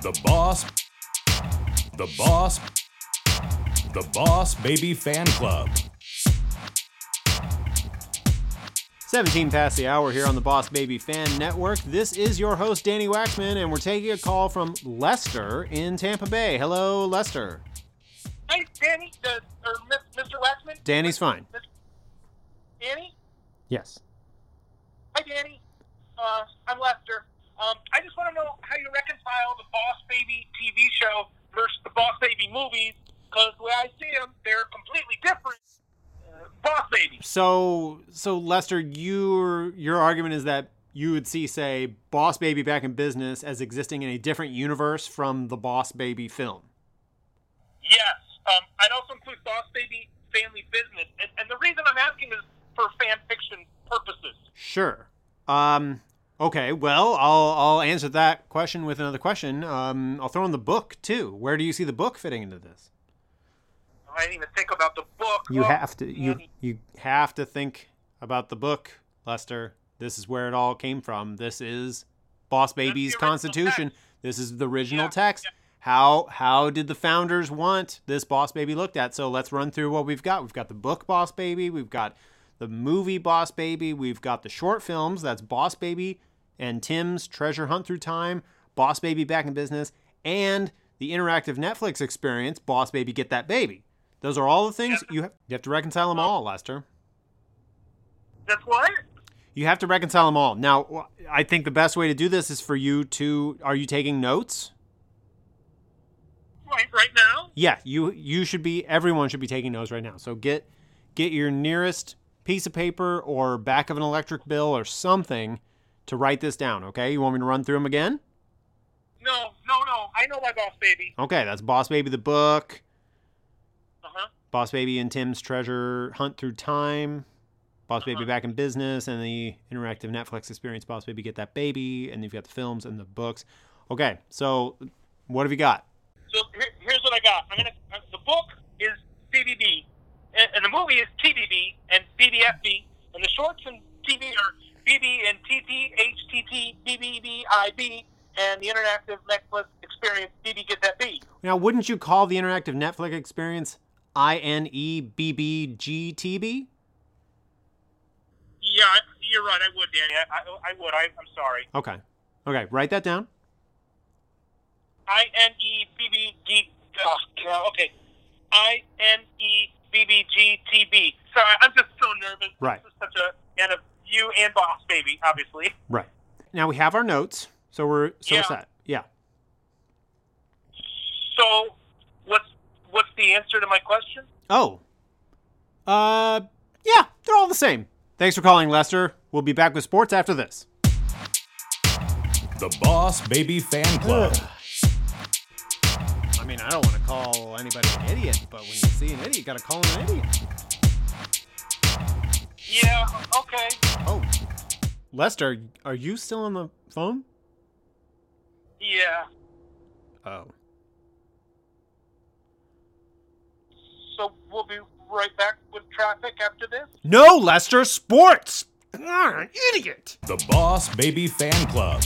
The Boss. The Boss. The Boss Baby Fan Club. 17 past the hour here on the Boss Baby Fan Network. This is your host, Danny Waxman, and we're taking a call from Lester in Tampa Bay. Hello, Lester. Hey, Danny, uh, or Mr. Waxman? Danny's fine. Danny? Yes. Hi, Danny. Uh, I'm Lester. Um, I just want to know how you reconcile the Boss Baby TV show versus the Boss Baby movies, because the way I see them, they're completely different. Uh, Boss Baby. So, so Lester, your your argument is that you would see, say, Boss Baby back in business as existing in a different universe from the Boss Baby film. Yes. Um, I'd also include Boss Baby Family Business. And, and the reason I'm asking is for fan fiction purposes. Sure. Um. Okay. Well, I'll I'll answer that question with another question. Um. I'll throw in the book too. Where do you see the book fitting into this? I didn't even think about the book. You Oh, have to you you have to think about the book, Lester. This is where it all came from. This is Boss Baby's Constitution. This is the original Yeah, text. yeah. How how did the founders want this Boss Baby looked at? So let's run through what we've got. We've got the book Boss Baby. We've got the movie Boss Baby. We've got the short films. That's Boss Baby and Tim's Treasure Hunt Through Time, Boss Baby Back in Business, and the interactive Netflix experience, Boss Baby Get That Baby. Those are all the things you have, you have to reconcile them all, Lester. That's what? You have to reconcile them all. Now, I think the best way to do this is for you to. Are you taking notes? Right, right now? Yeah, you you should be. Everyone should be taking notes right now. So get get your nearest piece of paper or back of an electric bill or something to write this down. Okay, you want me to run through them again? No, no, no. I know my Boss Baby. Okay, that's Boss Baby the book. Boss Baby and Tim's Treasure Hunt Through Time, Boss Baby Uh-huh. Back in Business, and the interactive Netflix experience, Boss Baby Get That Baby, and you've got the films and the books. Okay, so what have you got? So here, here's what I got. I'm gonna. Uh, the book is CBB, and, and the movie is TBB and BBFB, and the shorts and TV are BB and TT, HTT, BBBIB, and the interactive Netflix experience BB Get That B. Now, wouldn't you call the interactive Netflix experience I N E B B G T B? Yeah, you're right. I would, Danny. I, I, would. I, I'm sorry. Okay. Okay, write that down. I N E B B G. Oh, okay. I N E B B G T B. Sorry, I'm just so nervous. Right. This is such a and of you and Boss Baby, obviously. Right. Now we have our notes, so we're so we're Yeah. set. Yeah. So, what's what's the answer to my question? Oh. Uh yeah, they're all the same. Thanks for calling, Lester. We'll be back with sports after this. The Boss Baby Fan Club. I mean, I don't want to call anybody an idiot, but when you see an idiot, you gotta call him an idiot. Yeah. Okay. Oh. Lester, are you still on the phone? Yeah. Oh. So we'll be right back with traffic after this. No, Lester, sports! Ah, idiot! The Boss Baby Fan Club.